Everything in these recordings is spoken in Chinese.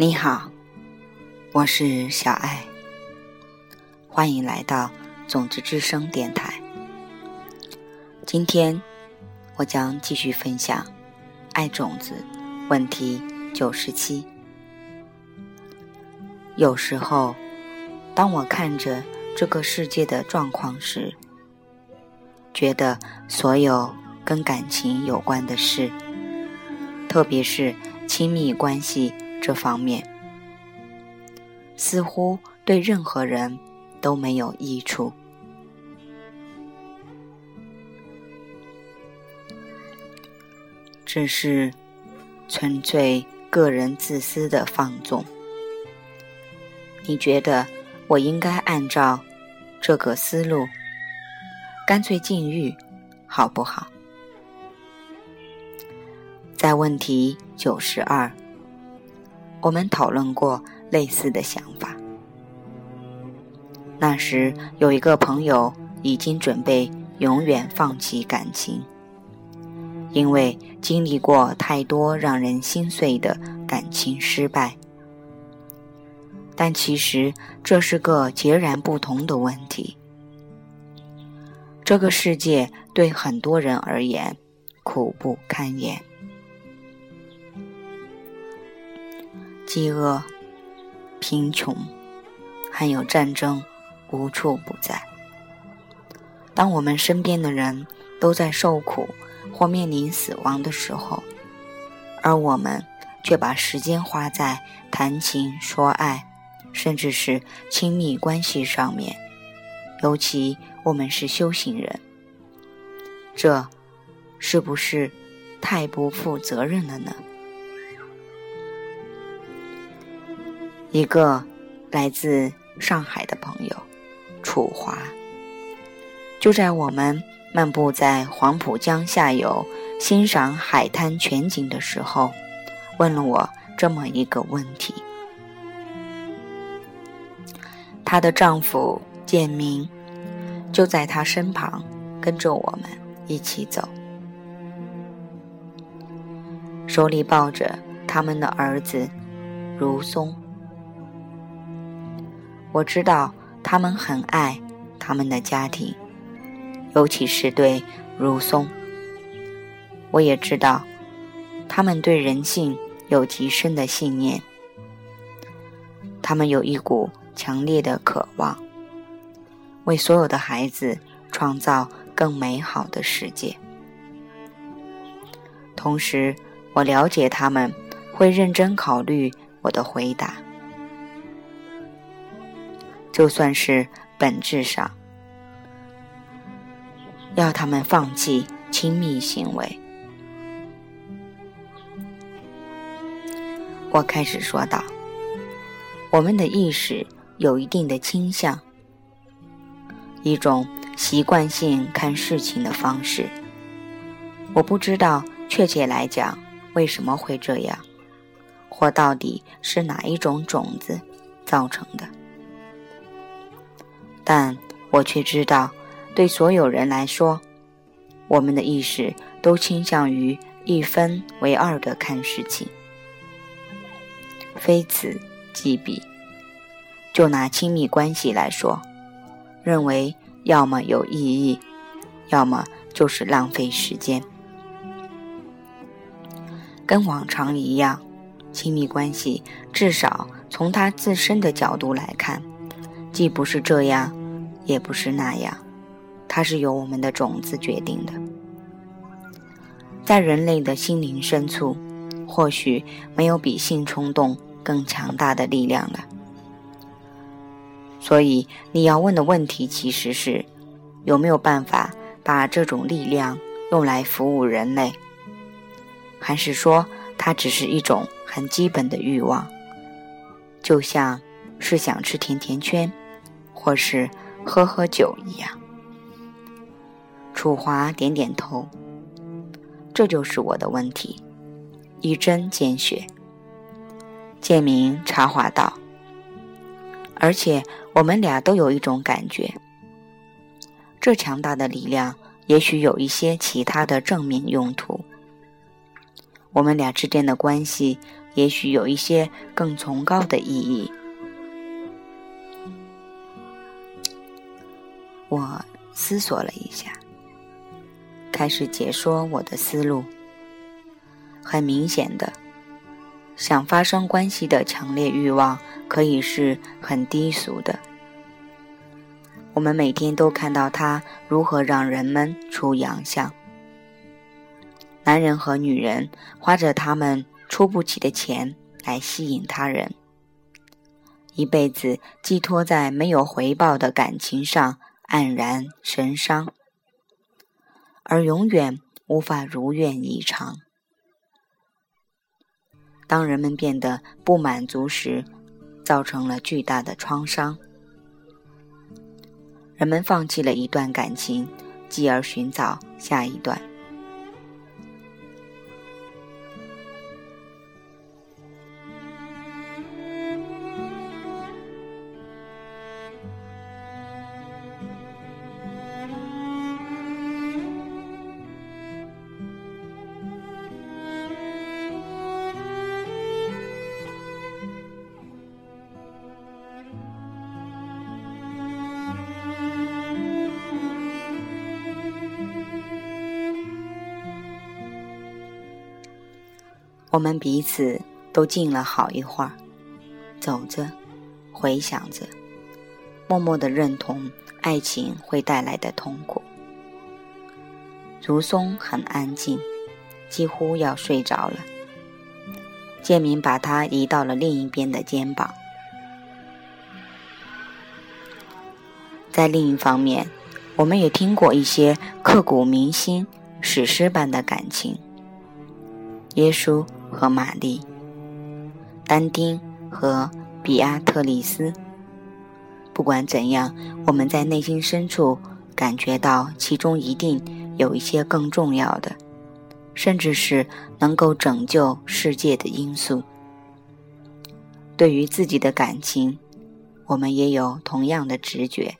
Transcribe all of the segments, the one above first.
你好，我是小爱，欢迎来到种子之声电台。今天我将继续分享《爱种子》问题九十七。有时候，当我看着这个世界的状况时，觉得所有跟感情有关的事，特别是亲密关系。这方面似乎对任何人都没有益处，只是纯粹个人自私的放纵。你觉得我应该按照这个思路，干脆禁欲，好不好？在问题九十二。我们讨论过类似的想法。那时有一个朋友已经准备永远放弃感情，因为经历过太多让人心碎的感情失败。但其实这是个截然不同的问题。这个世界对很多人而言苦不堪言。饥饿、贫穷，还有战争，无处不在。当我们身边的人都在受苦或面临死亡的时候，而我们却把时间花在谈情说爱，甚至是亲密关系上面，尤其我们是修行人，这是不是太不负责任了呢？一个来自上海的朋友，楚华，就在我们漫步在黄浦江下游，欣赏海滩全景的时候，问了我这么一个问题：她的丈夫建明就在她身旁，跟着我们一起走，手里抱着他们的儿子如松。我知道他们很爱他们的家庭，尤其是对如松。我也知道他们对人性有极深的信念，他们有一股强烈的渴望，为所有的孩子创造更美好的世界。同时，我了解他们会认真考虑我的回答。就算是本质上要他们放弃亲密行为，我开始说道：“我们的意识有一定的倾向，一种习惯性看事情的方式。我不知道确切来讲为什么会这样，或到底是哪一种种子造成的。”但我却知道，对所有人来说，我们的意识都倾向于一分为二的看事情，非此即彼。就拿亲密关系来说，认为要么有意义，要么就是浪费时间。跟往常一样，亲密关系至少从他自身的角度来看。既不是这样，也不是那样，它是由我们的种子决定的。在人类的心灵深处，或许没有比性冲动更强大的力量了。所以你要问的问题其实是：有没有办法把这种力量用来服务人类？还是说它只是一种很基本的欲望，就像是想吃甜甜圈？或是喝喝酒一样，楚华点点头。这就是我的问题，一针见血。建明插话道：“而且我们俩都有一种感觉，这强大的力量也许有一些其他的正面用途。我们俩之间的关系也许有一些更崇高的意义。我思索了一下，开始解说我的思路。很明显的，想发生关系的强烈欲望可以是很低俗的。我们每天都看到他如何让人们出洋相。男人和女人花着他们出不起的钱来吸引他人，一辈子寄托在没有回报的感情上，黯然神伤，而永远无法如愿以偿。当人们变得不满足时，造成了巨大的创伤。人们放弃了一段感情，继而寻找下一段。我们彼此都静了好一会儿，走着，回想着，默默的认同爱情会带来的痛苦。如松很安静，几乎要睡着了。建明把他移到了另一边的肩膀。在另一方面，我们也听过一些刻骨铭心、史诗般的感情。耶稣。和玛丽、丹丁和比阿特里斯。不管怎样，我们在内心深处感觉到其中一定有一些更重要的，甚至是能够拯救世界的因素。对于自己的感情，我们也有同样的直觉。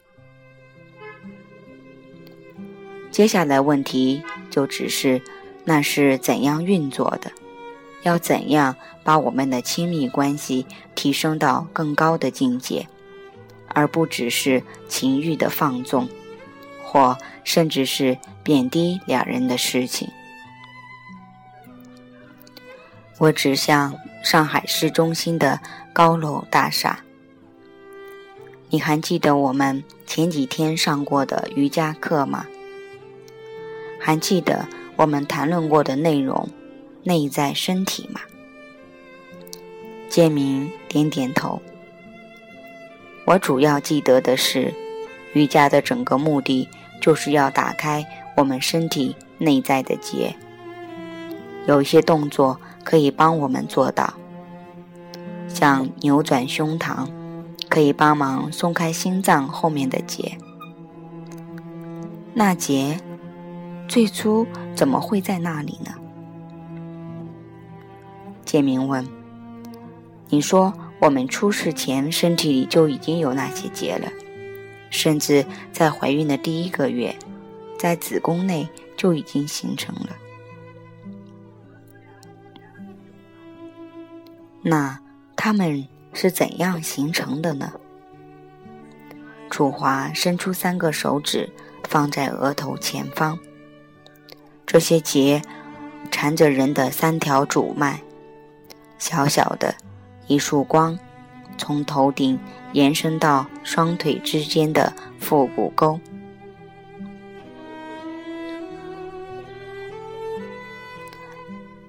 接下来问题就只是那是怎样运作的。要怎样把我们的亲密关系提升到更高的境界，而不只是情欲的放纵，或甚至是贬低两人的事情？我指向上海市中心的高楼大厦。你还记得我们前几天上过的瑜伽课吗？还记得我们谈论过的内容？内在身体嘛，建明点点头。我主要记得的是，瑜伽的整个目的就是要打开我们身体内在的结。有一些动作可以帮我们做到，像扭转胸膛，可以帮忙松开心脏后面的结。那结最初怎么会在那里呢？建明问：“你说我们出世前身体里就已经有那些结了，甚至在怀孕的第一个月，在子宫内就已经形成了。那它们是怎样形成的呢？”楚华伸出三个手指放在额头前方，这些结缠着人的三条主脉。小小的，一束光，从头顶延伸到双腿之间的腹股沟，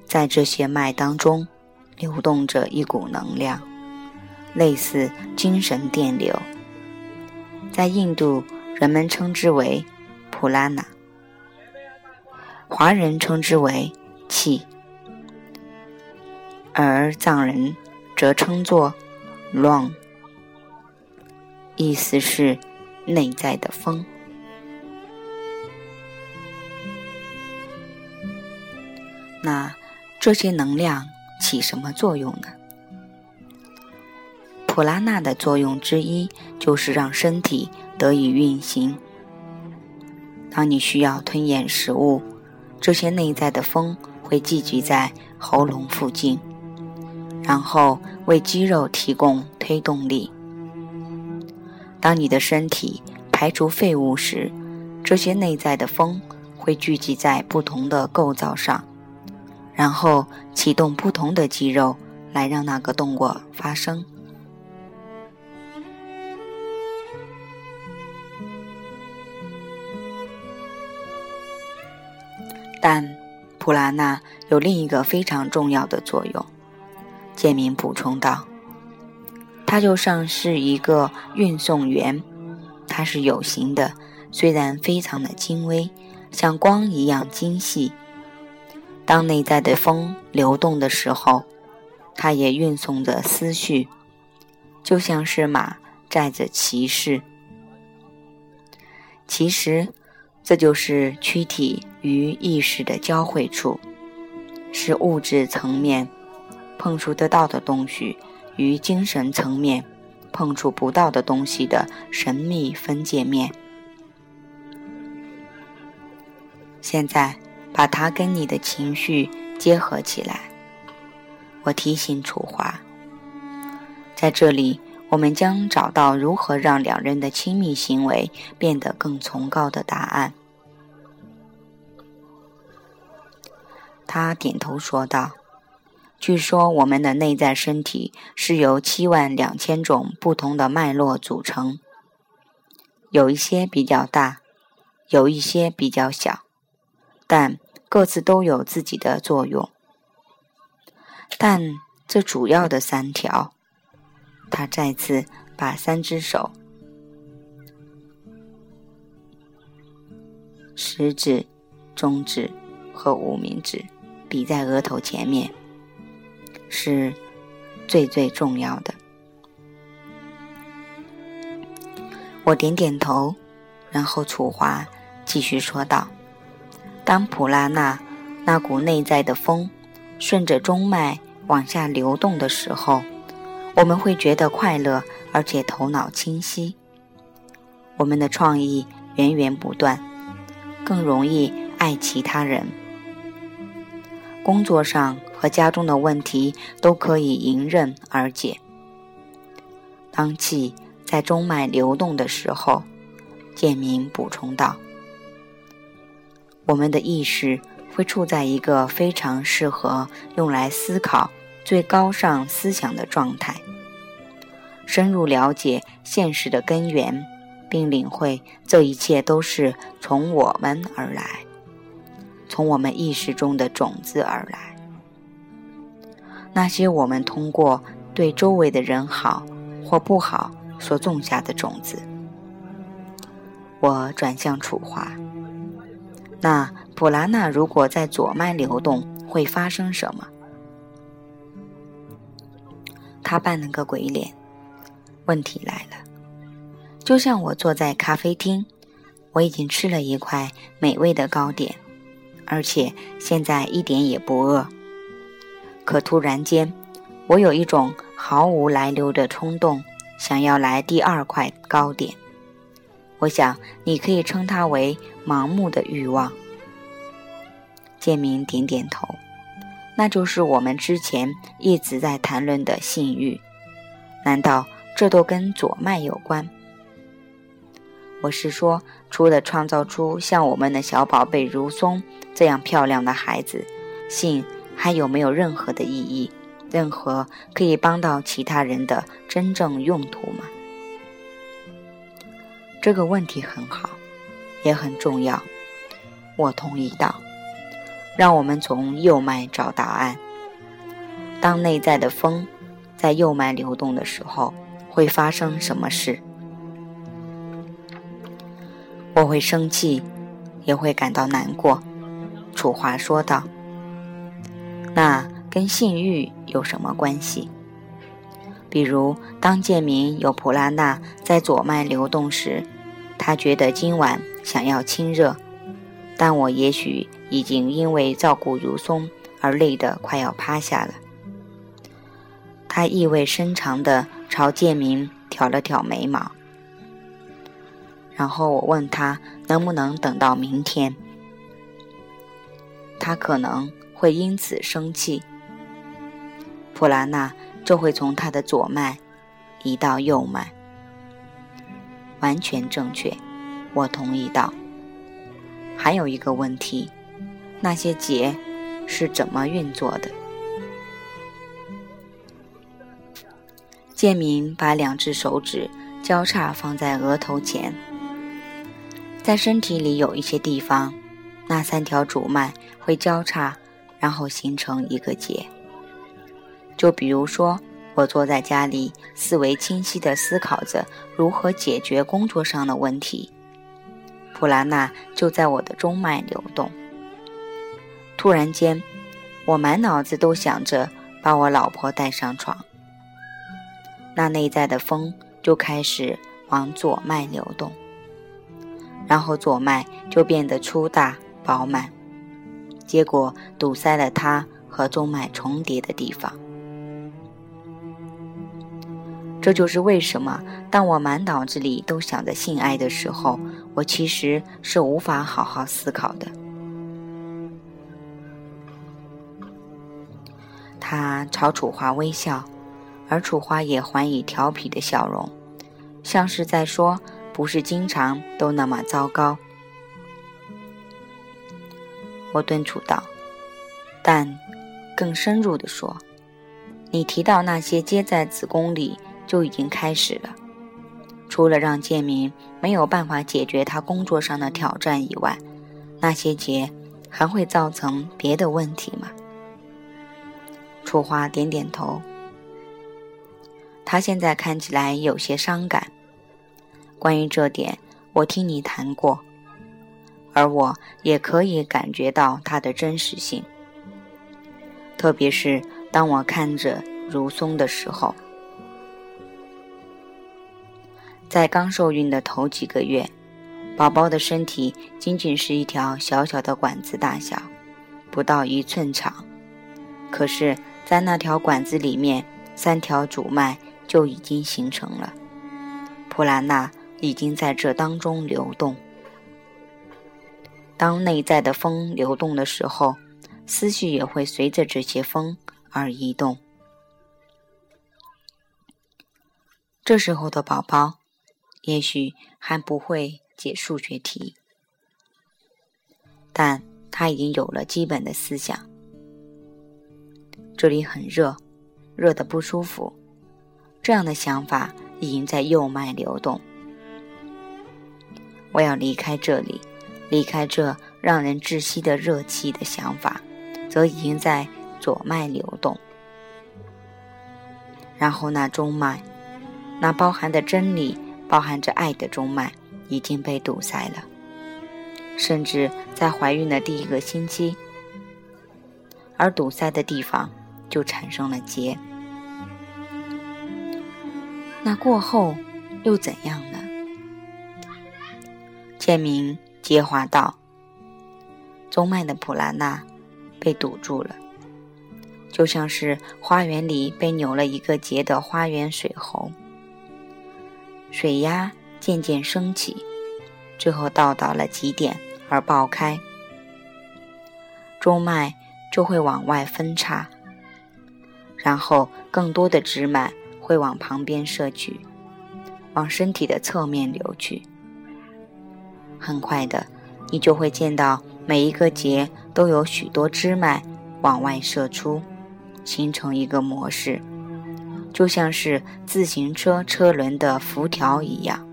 在这些脉当中流动着一股能量，类似精神电流。在印度，人们称之为普拉纳，华人称之为气。而藏人则称作“ “long”，意思是内在的风。那这些能量起什么作用呢？普拉纳的作用之一就是让身体得以运行。当你需要吞咽食物，这些内在的风会聚集在喉咙附近。然后为肌肉提供推动力。当你的身体排除废物时，这些内在的风会聚集在不同的构造上，然后启动不同的肌肉来让那个动作发生。但普拉纳有另一个非常重要的作用，建明补充道。它就像是一个运送员，它是有形的，虽然非常的精微，像光一样精细。当内在的风流动的时候，它也运送着思绪，就像是马载着骑士。其实，这就是躯体与意识的交汇处，是物质层面碰触得到的东西。与精神层面碰触不到的东西的神秘分界面。现在把它跟你的情绪结合起来。我提醒楚华，在这里我们将找到如何让两人的亲密行为变得更崇高的答案。他点头说道。据说我们的内在身体是由七万两千种不同的脉络组成，有一些比较大，有一些比较小，但各自都有自己的作用。但这主要的三条，他再次把三只手，食指、中指和无名指比在额头前面。是最最重要的。我点点头，然后楚华继续说道：“当普拉纳那股内在的风顺着中脉往下流动的时候，我们会觉得快乐，而且头脑清晰。我们的创意源源不断，更容易爱其他人。工作上。”和家中的问题都可以迎刃而解。当气在中脉流动的时候，建明补充道：“我们的意识会处在一个非常适合用来思考最高尚思想的状态，深入了解现实的根源，并领会这一切都是从我们而来，从我们意识中的种子而来。”那些我们通过对周围的人好或不好所种下的种子，我转向楚华。那普拉纳如果在左脉流动，会发生什么？他扮了个鬼脸。问题来了，就像我坐在咖啡厅，我已经吃了一块美味的糕点，而且现在一点也不饿。可突然间，我有一种毫无来由的冲动，想要来第二块糕点。我想你可以称它为盲目的欲望。建明点点头，那就是我们之前一直在谈论的性欲。难道这都跟左脉有关？我是说，除了创造出像我们的小宝贝如松这样漂亮的孩子，性。还有没有任何的意义？任何可以帮到其他人的真正用途吗？这个问题很好，也很重要。我同意道。让我们从右脉找答案。当内在的风在右脉流动的时候，会发生什么事？我会生气，也会感到难过。楚华说道。那跟性欲有什么关系？比如，当建明有普拉纳在左脉流动时，他觉得今晚想要亲热，但我也许已经因为照顾如松而累得快要趴下了。他意味深长地朝建明挑了挑眉毛，然后我问他能不能等到明天。他可能。会因此生气。普拉纳就会从他的左脉移到右脉。完全正确，我同意道。还有一个问题，那些结是怎么运作的？建明把两只手指交叉放在额头前，在身体里有一些地方，那三条主脉会交叉，然后形成一个结。就比如说，我坐在家里，思维清晰地思考着如何解决工作上的问题，普拉纳就在我的中脉流动。突然间，我满脑子都想着把我老婆带上床。那内在的风就开始往左脉流动，然后左脉就变得粗大饱满，结果堵塞了它和中脉重叠的地方。这就是为什么当我满脑子里都想着性爱的时候，我其实是无法好好思考的。他朝楚华微笑。而楚花也还以调皮的笑容，像是在说：“不是经常都那么糟糕。”我敦促道：“但更深入的说，你提到那些结在子宫里就已经开始了，除了让建明没有办法解决他工作上的挑战以外，那些结还会造成别的问题吗？”楚花点点头。他现在看起来有些伤感。关于这点，我听你谈过，而我也可以感觉到它的真实性。特别是当我看着如松的时候，在刚受孕的头几个月，宝宝的身体仅仅是一条小小的管子大小，不到一寸长。可是，在那条管子里面，三条主脉。就已经形成了，普拉纳已经在这当中流动。当内在的风流动的时候，思绪也会随着这些风而移动。这时候的宝宝，也许还不会解数学题，但他已经有了基本的思想。这里很热，热的不舒服。这样的想法已经在右脉流动。我要离开这里，离开这让人窒息的热气的想法，则已经在左脉流动。然后那中脉，那包含的真理、包含着爱的中脉已经被堵塞了，甚至在怀孕的第一个星期，而堵塞的地方就产生了结。那过后又怎样呢？建明接话道：“中脉的普拉纳被堵住了，就像是花园里被扭了一个结的花园水喉，水压渐渐升起，最后到达了极点而爆开，中脉就会往外分叉，然后更多的支脉。”会往旁边摄取，往身体的侧面流去。很快的，你就会见到每一个节都有许多支脉往外射出，形成一个模式，就像是自行车车轮的辐条一样。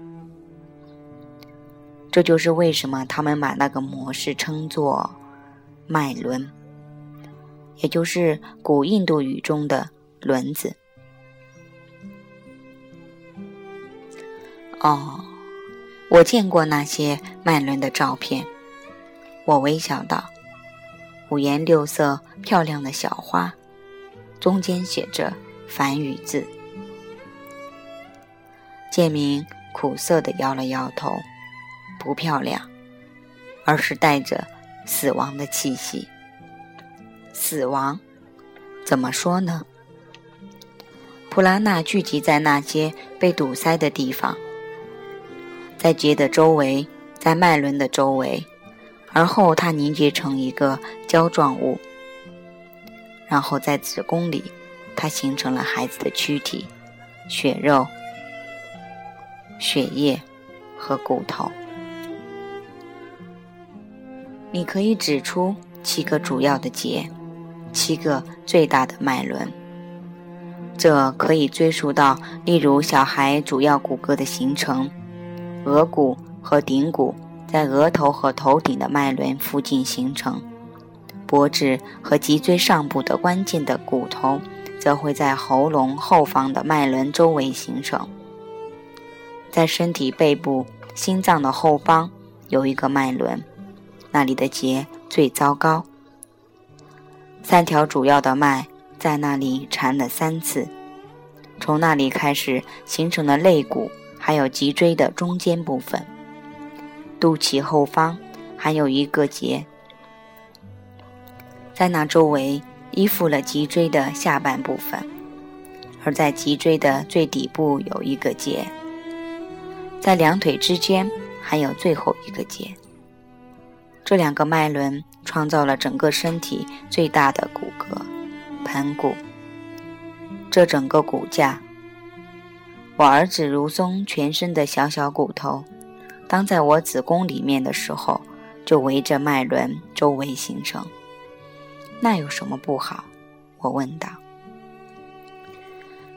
这就是为什么他们把那个模式称作脉轮，也就是古印度语中的轮子。哦，我见过那些脉轮的照片。我微笑道：“五颜六色、漂亮的小花，中间写着梵语字。”建明苦涩地摇了摇头：“不漂亮，而是带着死亡的气息。死亡？怎么说呢？”普拉纳聚集在那些被堵塞的地方。在结的周围，在脉轮的周围，而后它凝结成一个胶状物，然后在子宫里，它形成了孩子的躯体、血肉、血液和骨头。你可以指出七个主要的节，七个最大的脉轮。这可以追溯到，例如小孩主要骨骼的形成，额骨和顶骨在额头和头顶的脉轮附近形成，脖子和脊椎上部的关键的骨头则会在喉咙后方的脉轮周围形成。在身体背部心脏的后方有一个脉轮。那里的结最糟糕，三条主要的脉在那里缠了三次，从那里开始形成了肋骨，还有脊椎的中间部分。肚脐后方还有一个结，在那周围依附了脊椎的下半部分，而在脊椎的最底部有一个结，在两腿之间还有最后一个结。这两个脉轮创造了整个身体最大的骨骼——盆骨。这整个骨架，我儿子如松全身的小小骨头，当在我子宫里面的时候，就围着脉轮周围形成。那有什么不好？我问道。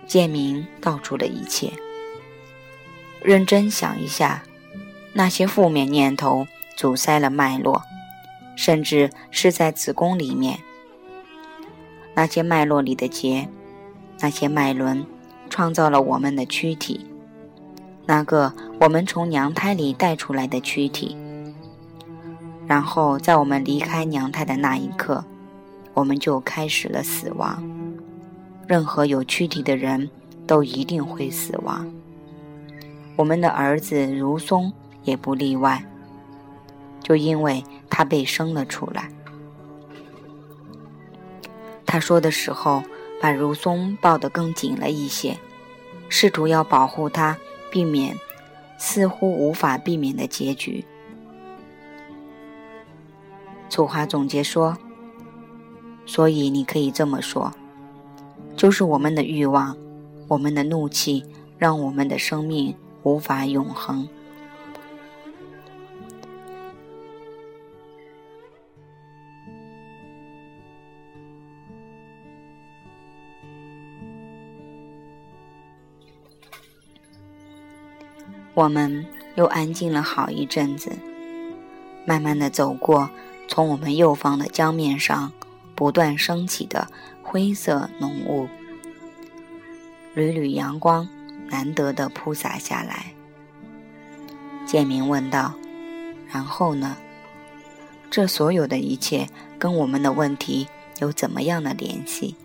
建明道出了一切。认真想一下，那些负面念头。阻塞了脉络，甚至是在子宫里面。那些脉络里的结，那些脉轮，创造了我们的躯体，那个我们从娘胎里带出来的躯体。然后在我们离开娘胎的那一刻，我们就开始了死亡。任何有躯体的人都一定会死亡。我们的儿子如松也不例外。就因为他被生了出来，他说的时候把如松抱得更紧了一些，试图要保护他，避免似乎无法避免的结局。楚华总结说：“所以你可以这么说，就是我们的欲望，我们的怒气，让我们的生命无法永恒。”我们又安静了好一阵子，慢慢的走过从我们右方的江面上不断升起的灰色浓雾，缕缕阳光难得的铺洒下来。建明问道：“然后呢？这所有的一切跟我们的问题有怎么样的联系？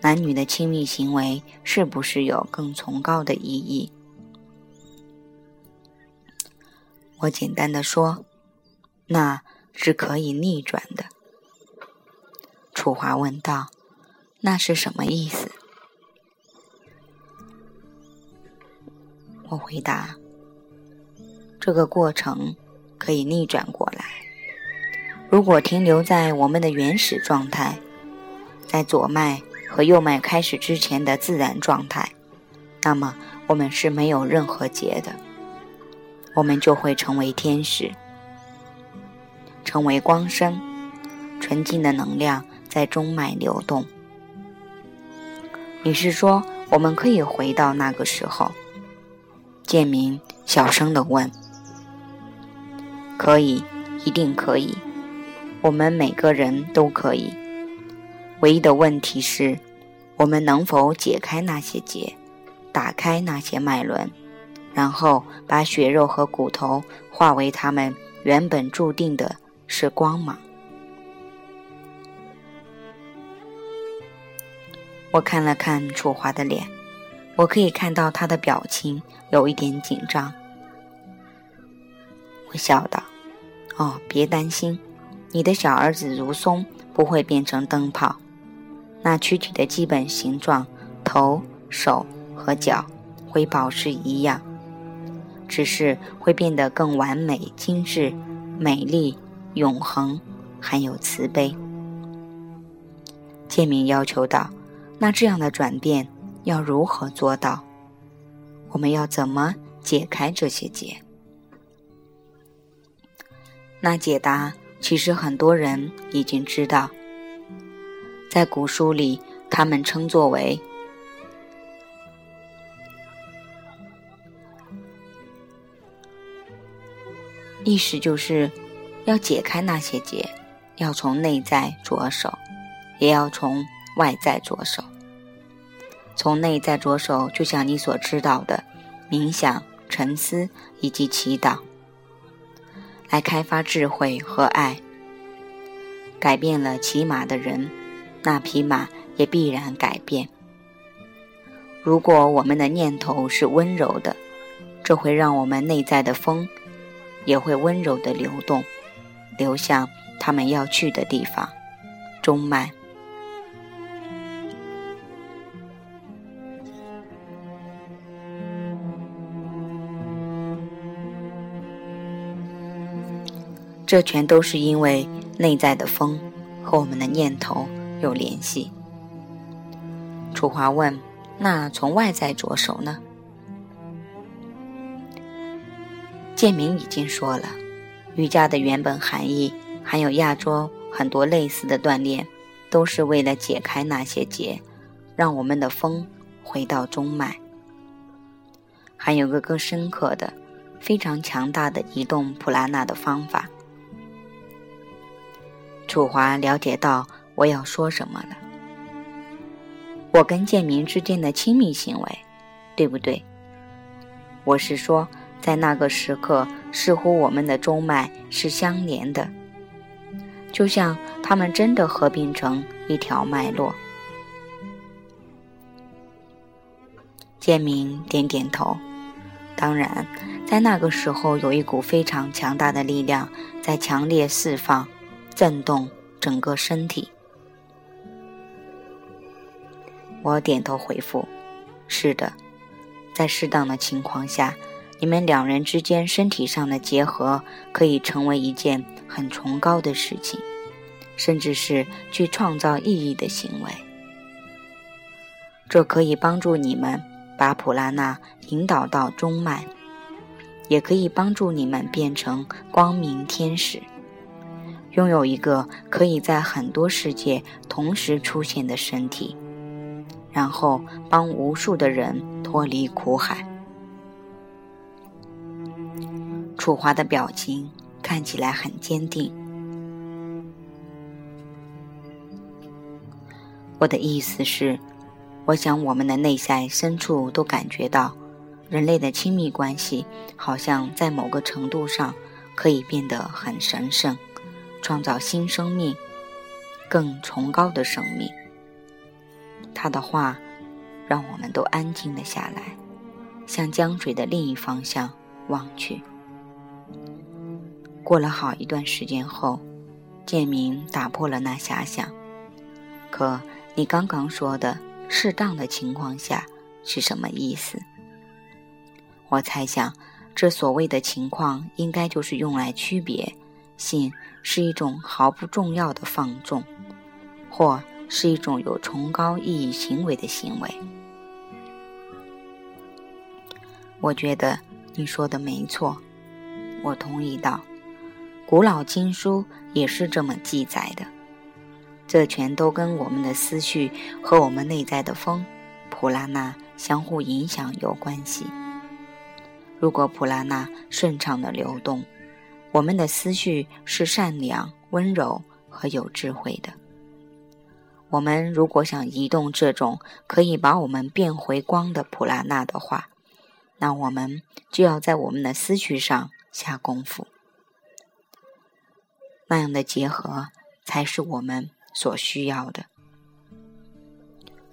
男女的亲密行为是不是有更崇高的意义？”我简单的说，那是可以逆转的。楚华问道：“那是什么意思？”我回答：“这个过程可以逆转过来。如果停留在我们的原始状态，在左脉和右脉开始之前的自然状态，那么我们是没有任何结的。”我们就会成为天使，成为光生，纯净的能量在中脉流动。你是说我们可以回到那个时候？建明小声的问。可以，一定可以。我们每个人都可以。唯一的问题是，我们能否解开那些结，打开那些脉轮？然后把血肉和骨头化为他们原本注定的是光芒。我看了看楚华的脸，我可以看到他的表情有一点紧张。我笑道：“哦，别担心，你的小儿子如松不会变成灯泡。那躯体的基本形状，头、手和脚会保持一样。”只是会变得更完美、精致、美丽、永恒，还有慈悲。建明要求道：“那这样的转变要如何做到？我们要怎么解开这些结？那解答其实很多人已经知道，在古书里，他们称作为意识，就是要解开那些结，要从内在着手，也要从外在着手。从内在着手，就像你所知道的，冥想、沉思以及祈祷。来开发智慧和爱，改变了骑马的人，那匹马也必然改变。如果我们的念头是温柔的，这会让我们内在的风也会温柔的流动，流向他们要去的地方——中脉。这全都是因为内在的风和我们的念头有联系。楚华问：“那从外在着手呢？”建明已经说了，瑜伽的原本含义，还有亚洲很多类似的锻炼，都是为了解开那些结，让我们的风回到中脉。还有个更深刻的、非常强大的移动普拉纳的方法。楚华了解到我要说什么了。我跟建明之间的亲密行为，对不对？我是说，在那个时刻，似乎我们的中脉是相连的，就像他们真的合并成一条脉络。建明点点头。当然，在那个时候，有一股非常强大的力量在强烈释放。震动整个身体。我点头回复：“是的，在适当的情况下，你们两人之间身体上的结合可以成为一件很崇高的事情，甚至是去创造意义的行为。这可以帮助你们把普拉纳引导到中脉，也可以帮助你们变成光明天使。”拥有一个可以在很多世界同时出现的身体，然后帮无数的人脱离苦海。楚华的表情看起来很坚定。我的意思是，我想我们的内在深处都感觉到，人类的亲密关系好像在某个程度上可以变得很神圣。创造新生命，更崇高的生命。他的话让我们都安静了下来，向江水的另一方向望去。过了好一段时间后，建明打破了那遐想。可你刚刚说的“适当的情况下”是什么意思？我猜想，这所谓的情况，应该就是用来区别。性是一种毫不重要的放纵，或是一种有崇高意义行为的行为。我觉得你说的没错，我同意道。古老经书也是这么记载的，这全都跟我们的思绪和我们内在的风普拉纳相互影响有关系。如果普拉纳顺畅的流动。我们的思绪是善良、温柔和有智慧的。我们如果想移动这种可以把我们变回光的普拉纳的话，那我们就要在我们的思绪上下功夫。那样的结合才是我们所需要的。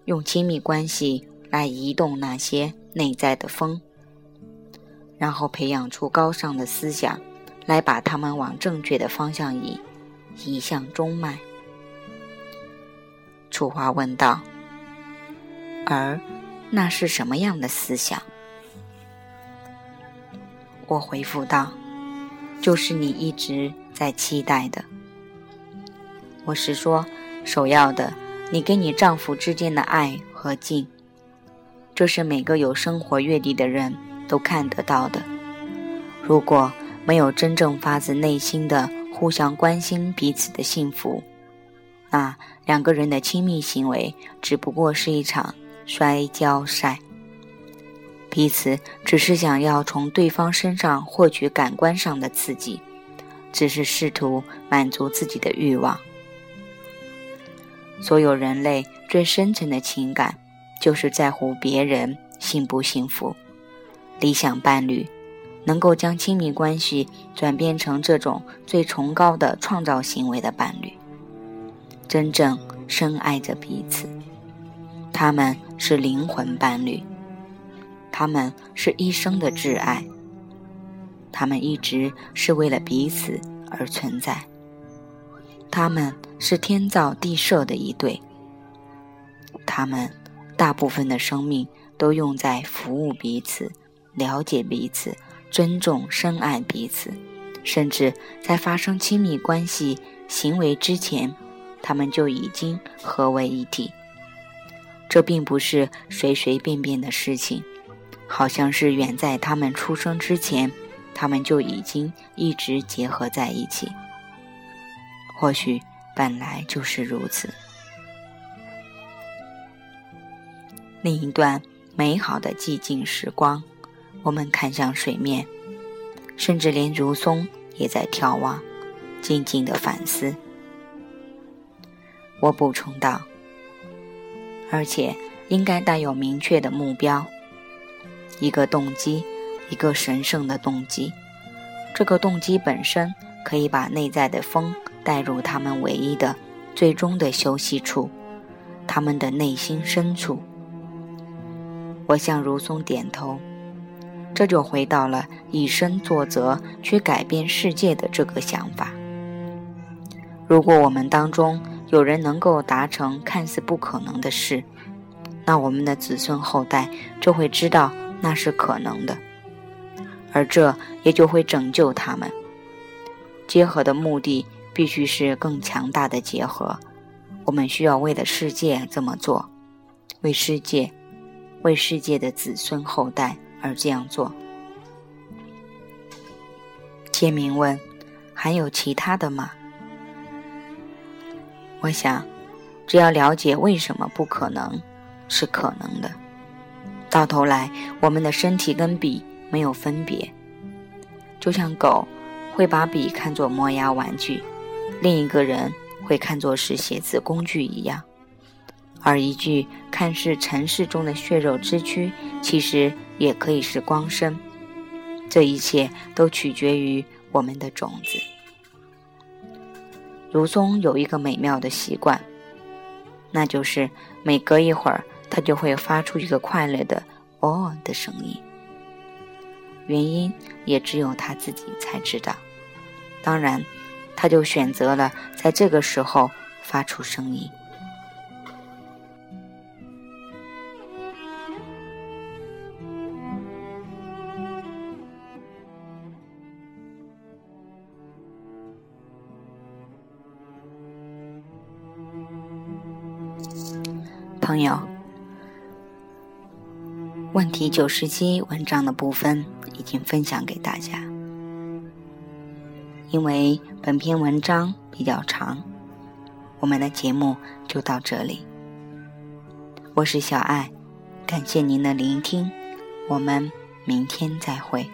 用亲密关系来移动那些内在的风，然后培养出高尚的思想。来把他们往正确的方向移，移向中脉。楚华问道：“而那是什么样的思想？”我回复道：“就是你一直在期待的。我是说，首要的你跟你丈夫之间的爱和敬，这是每个有生活阅历的人都看得到的。如果没有真正发自内心的互相关心彼此的幸福，那两个人的亲密行为只不过是一场摔跤赛。彼此只是想要从对方身上获取感官上的刺激，只是试图满足自己的欲望。所有人类最深层的情感，就是在乎别人幸不幸福。理想伴侣，能够将亲密关系转变成这种最崇高的创造行为的伴侣，真正深爱着彼此，他们是灵魂伴侣。他们是一生的挚爱，他们一直是为了彼此而存在。他们是天造地设的一对，他们大部分的生命都用在服务彼此、了解彼此、尊重、深爱彼此，甚至在发生亲密关系行为之前，他们就已经合为一体。这并不是随随便便的事情。好像是远在他们出生之前，他们就已经一直结合在一起。或许本来就是如此。另一段美好的寂静时光，我们看向水面，甚至连如松也在眺望，静静的反思。我补充道：“而且应该带有明确的目标。”一个动机，一个神圣的动机。这个动机本身可以把内在的风带入他们唯一的、最终的休息处，他们的内心深处。我向如松点头，这就回到了以身作则去改变世界的这个想法。如果我们当中有人能够达成看似不可能的事，那我们的子孙后代就会知道。那是可能的，而这也就会拯救他们。结合的目的必须是更强大的结合。我们需要为了世界这么做，为世界，为世界的子孙后代而这样做。签名问：还有其他的吗？我想，只要了解为什么不可能，是可能的。到头来，我们的身体跟笔没有分别，就像狗会把笔看作磨牙玩具，另一个人会看作是写字工具一样。而一具看似尘世中的血肉之躯，其实也可以是光身。这一切都取决于我们的种子。如松有一个美妙的习惯，那就是每隔一会儿。他就会发出一个快乐的“哦”的声音，原因也只有他自己才知道。当然，他就选择了在这个时候发出声音。朋友。问题九十七文章的部分已经分享给大家，因为本篇文章比较长，我们的节目就到这里。我是小爱，感谢您的聆听，我们明天再会。